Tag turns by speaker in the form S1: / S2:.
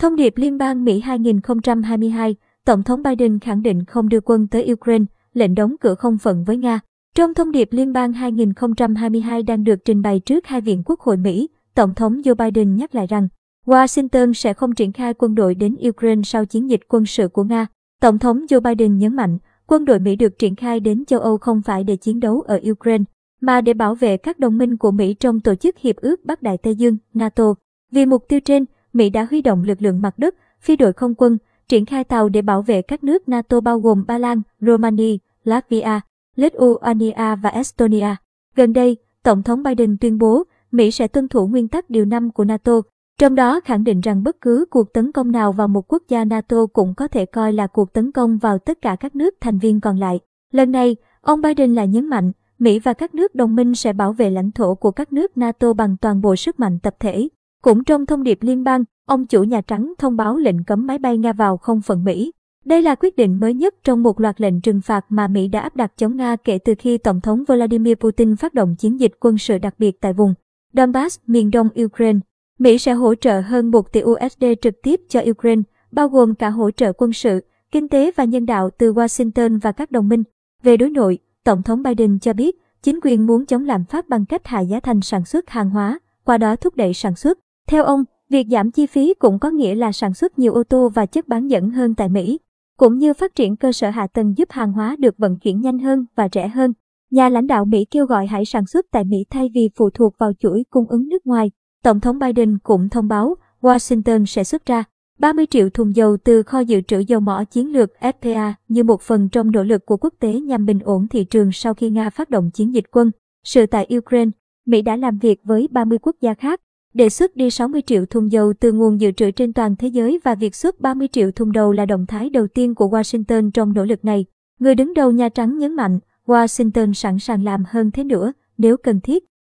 S1: Thông điệp Liên bang Mỹ 2022, Tổng thống Biden khẳng định không đưa quân tới Ukraine, lệnh đóng cửa không phận với Nga. Trong thông điệp Liên bang 2022 đang được trình bày trước hai viện quốc hội Mỹ, Tổng thống Joe Biden nhắc lại rằng Washington sẽ không triển khai quân đội đến Ukraine sau chiến dịch quân sự của Nga. Tổng thống Joe Biden nhấn mạnh, quân đội Mỹ được triển khai đến châu Âu không phải để chiến đấu ở Ukraine, mà để bảo vệ các đồng minh của Mỹ trong Tổ chức Hiệp ước Bắc Đại Tây Dương, NATO. Vì mục tiêu trên, Mỹ đã huy động lực lượng mặt đất, phi đội không quân, triển khai tàu để bảo vệ các nước NATO bao gồm Ba Lan, Romania, Latvia, Lithuania và Estonia. Gần đây, Tổng thống Biden tuyên bố Mỹ sẽ tuân thủ nguyên tắc điều 5 của NATO, trong đó khẳng định rằng bất cứ cuộc tấn công nào vào một quốc gia NATO cũng có thể coi là cuộc tấn công vào tất cả các nước thành viên còn lại. Lần này, ông Biden lại nhấn mạnh, Mỹ và các nước đồng minh sẽ bảo vệ lãnh thổ của các nước NATO bằng toàn bộ sức mạnh tập thể. Cũng trong thông điệp liên bang, ông chủ Nhà Trắng thông báo lệnh cấm máy bay Nga vào không phận Mỹ. Đây là quyết định mới nhất trong một loạt lệnh trừng phạt mà Mỹ đã áp đặt chống Nga kể từ khi Tổng thống Vladimir Putin phát động chiến dịch quân sự đặc biệt tại vùng Donbass, miền đông Ukraine. Mỹ sẽ hỗ trợ hơn 1 tỷ USD trực tiếp cho Ukraine, bao gồm cả hỗ trợ quân sự, kinh tế và nhân đạo từ Washington và các đồng minh. Về đối nội, Tổng thống Biden cho biết chính quyền muốn chống lạm phát bằng cách hạ giá thành sản xuất hàng hóa, qua đó thúc đẩy sản xuất. Theo ông, việc giảm chi phí cũng có nghĩa là sản xuất nhiều ô tô và chất bán dẫn hơn tại Mỹ, cũng như phát triển cơ sở hạ tầng giúp hàng hóa được vận chuyển nhanh hơn và rẻ hơn. Nhà lãnh đạo Mỹ kêu gọi hãy sản xuất tại Mỹ thay vì phụ thuộc vào chuỗi cung ứng nước ngoài. Tổng thống Biden cũng thông báo Washington sẽ xuất ra 30 triệu thùng dầu từ kho dự trữ dầu mỏ chiến lược FPA như một phần trong nỗ lực của quốc tế nhằm bình ổn thị trường sau khi Nga phát động chiến dịch quân sự tại Ukraine. Mỹ đã làm việc với 30 quốc gia khác, đề xuất đi 60 triệu thùng dầu từ nguồn dự trữ trên toàn thế giới và việc xuất 30 triệu thùng dầu là động thái đầu tiên của Washington trong nỗ lực này. Người đứng đầu Nhà Trắng nhấn mạnh, Washington sẵn sàng làm hơn thế nữa nếu cần thiết.